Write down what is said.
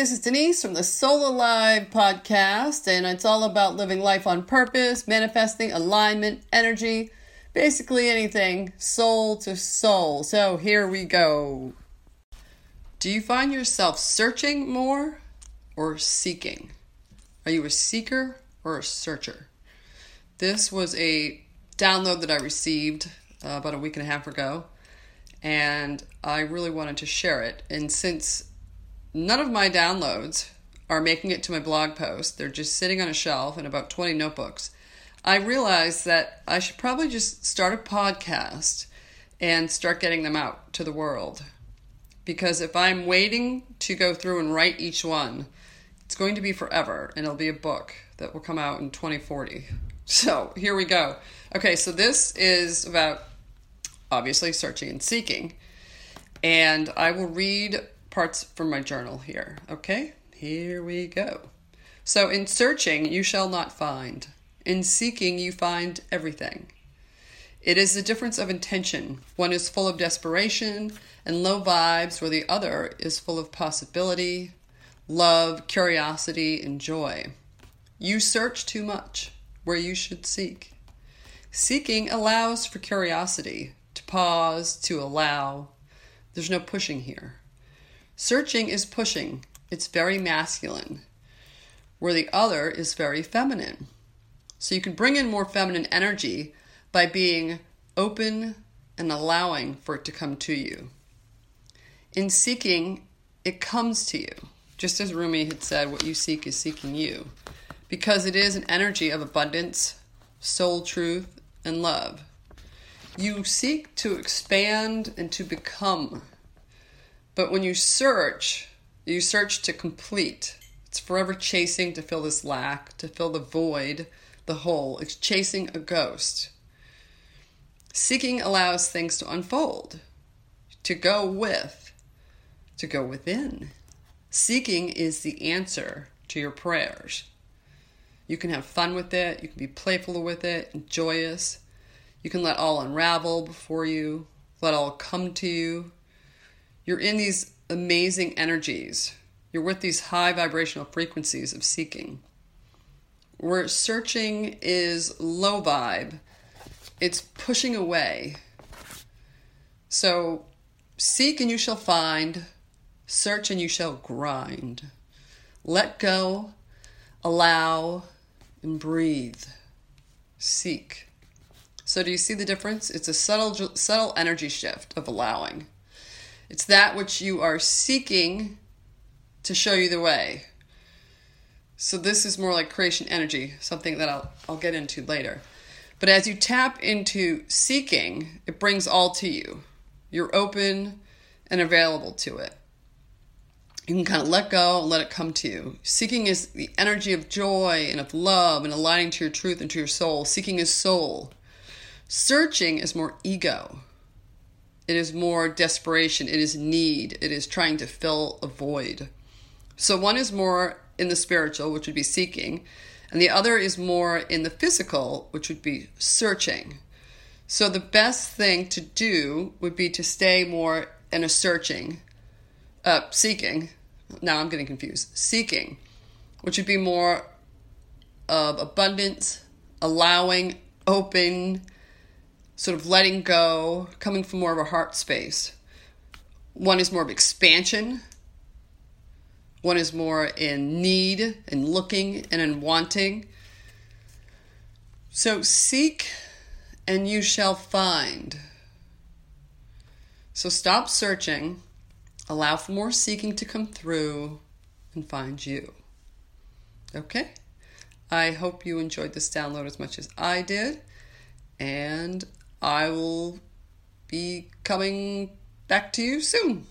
this is Denise from the Soul Alive podcast, and it's all about living life on purpose, manifesting alignment, energy, basically anything soul to soul. So here we go. Do you find yourself searching more or seeking? Are you a seeker or a searcher? This was a download that I received uh, about a week and a half ago, and I really wanted to share it. And since None of my downloads are making it to my blog post. They're just sitting on a shelf in about 20 notebooks. I realized that I should probably just start a podcast and start getting them out to the world. Because if I'm waiting to go through and write each one, it's going to be forever and it'll be a book that will come out in 2040. So here we go. Okay, so this is about obviously searching and seeking. And I will read parts from my journal here. Okay, here we go. So, in searching, you shall not find. In seeking, you find everything. It is the difference of intention. One is full of desperation and low vibes, where the other is full of possibility, love, curiosity, and joy. You search too much where you should seek. Seeking allows for curiosity, to pause, to allow. There's no pushing here. Searching is pushing, it's very masculine, where the other is very feminine. So you can bring in more feminine energy by being open and allowing for it to come to you. In seeking, it comes to you. Just as Rumi had said, what you seek is seeking you. Because it is an energy of abundance, soul truth, and love. You seek to expand and to become but when you search, you search to complete. It's forever chasing to fill this lack, to fill the void, the hole. It's chasing a ghost. Seeking allows things to unfold, to go with, to go within. Seeking is the answer to your prayers. You can have fun with it, you can be playful with it, and joyous. You can let all unravel before you, let all come to you. You're in these amazing energies. You're with these high vibrational frequencies of seeking. Where searching is low vibe, it's pushing away. So seek and you shall find, search and you shall grind. Let go, allow, and breathe. Seek. So do you see the difference? It's a subtle subtle energy shift of allowing. It's that which you are seeking to show you the way. So this is more like creation energy, something that I'll I'll get into later. But as you tap into seeking, it brings all to you. You're open and available to it. You can kind of let go and let it come to you. Seeking is the energy of joy and of love and aligning to your truth and to your soul. Seeking is soul. Searching is more ego. It is more desperation. It is need. It is trying to fill a void. So one is more in the spiritual, which would be seeking, and the other is more in the physical, which would be searching. So the best thing to do would be to stay more in a searching, uh, seeking. Now I'm getting confused. Seeking, which would be more of abundance, allowing, open, sort of letting go, coming from more of a heart space. One is more of expansion. One is more in need and looking and in wanting. So seek and you shall find. So stop searching, allow for more seeking to come through and find you. Okay? I hope you enjoyed this download as much as I did. And I will be coming back to you soon.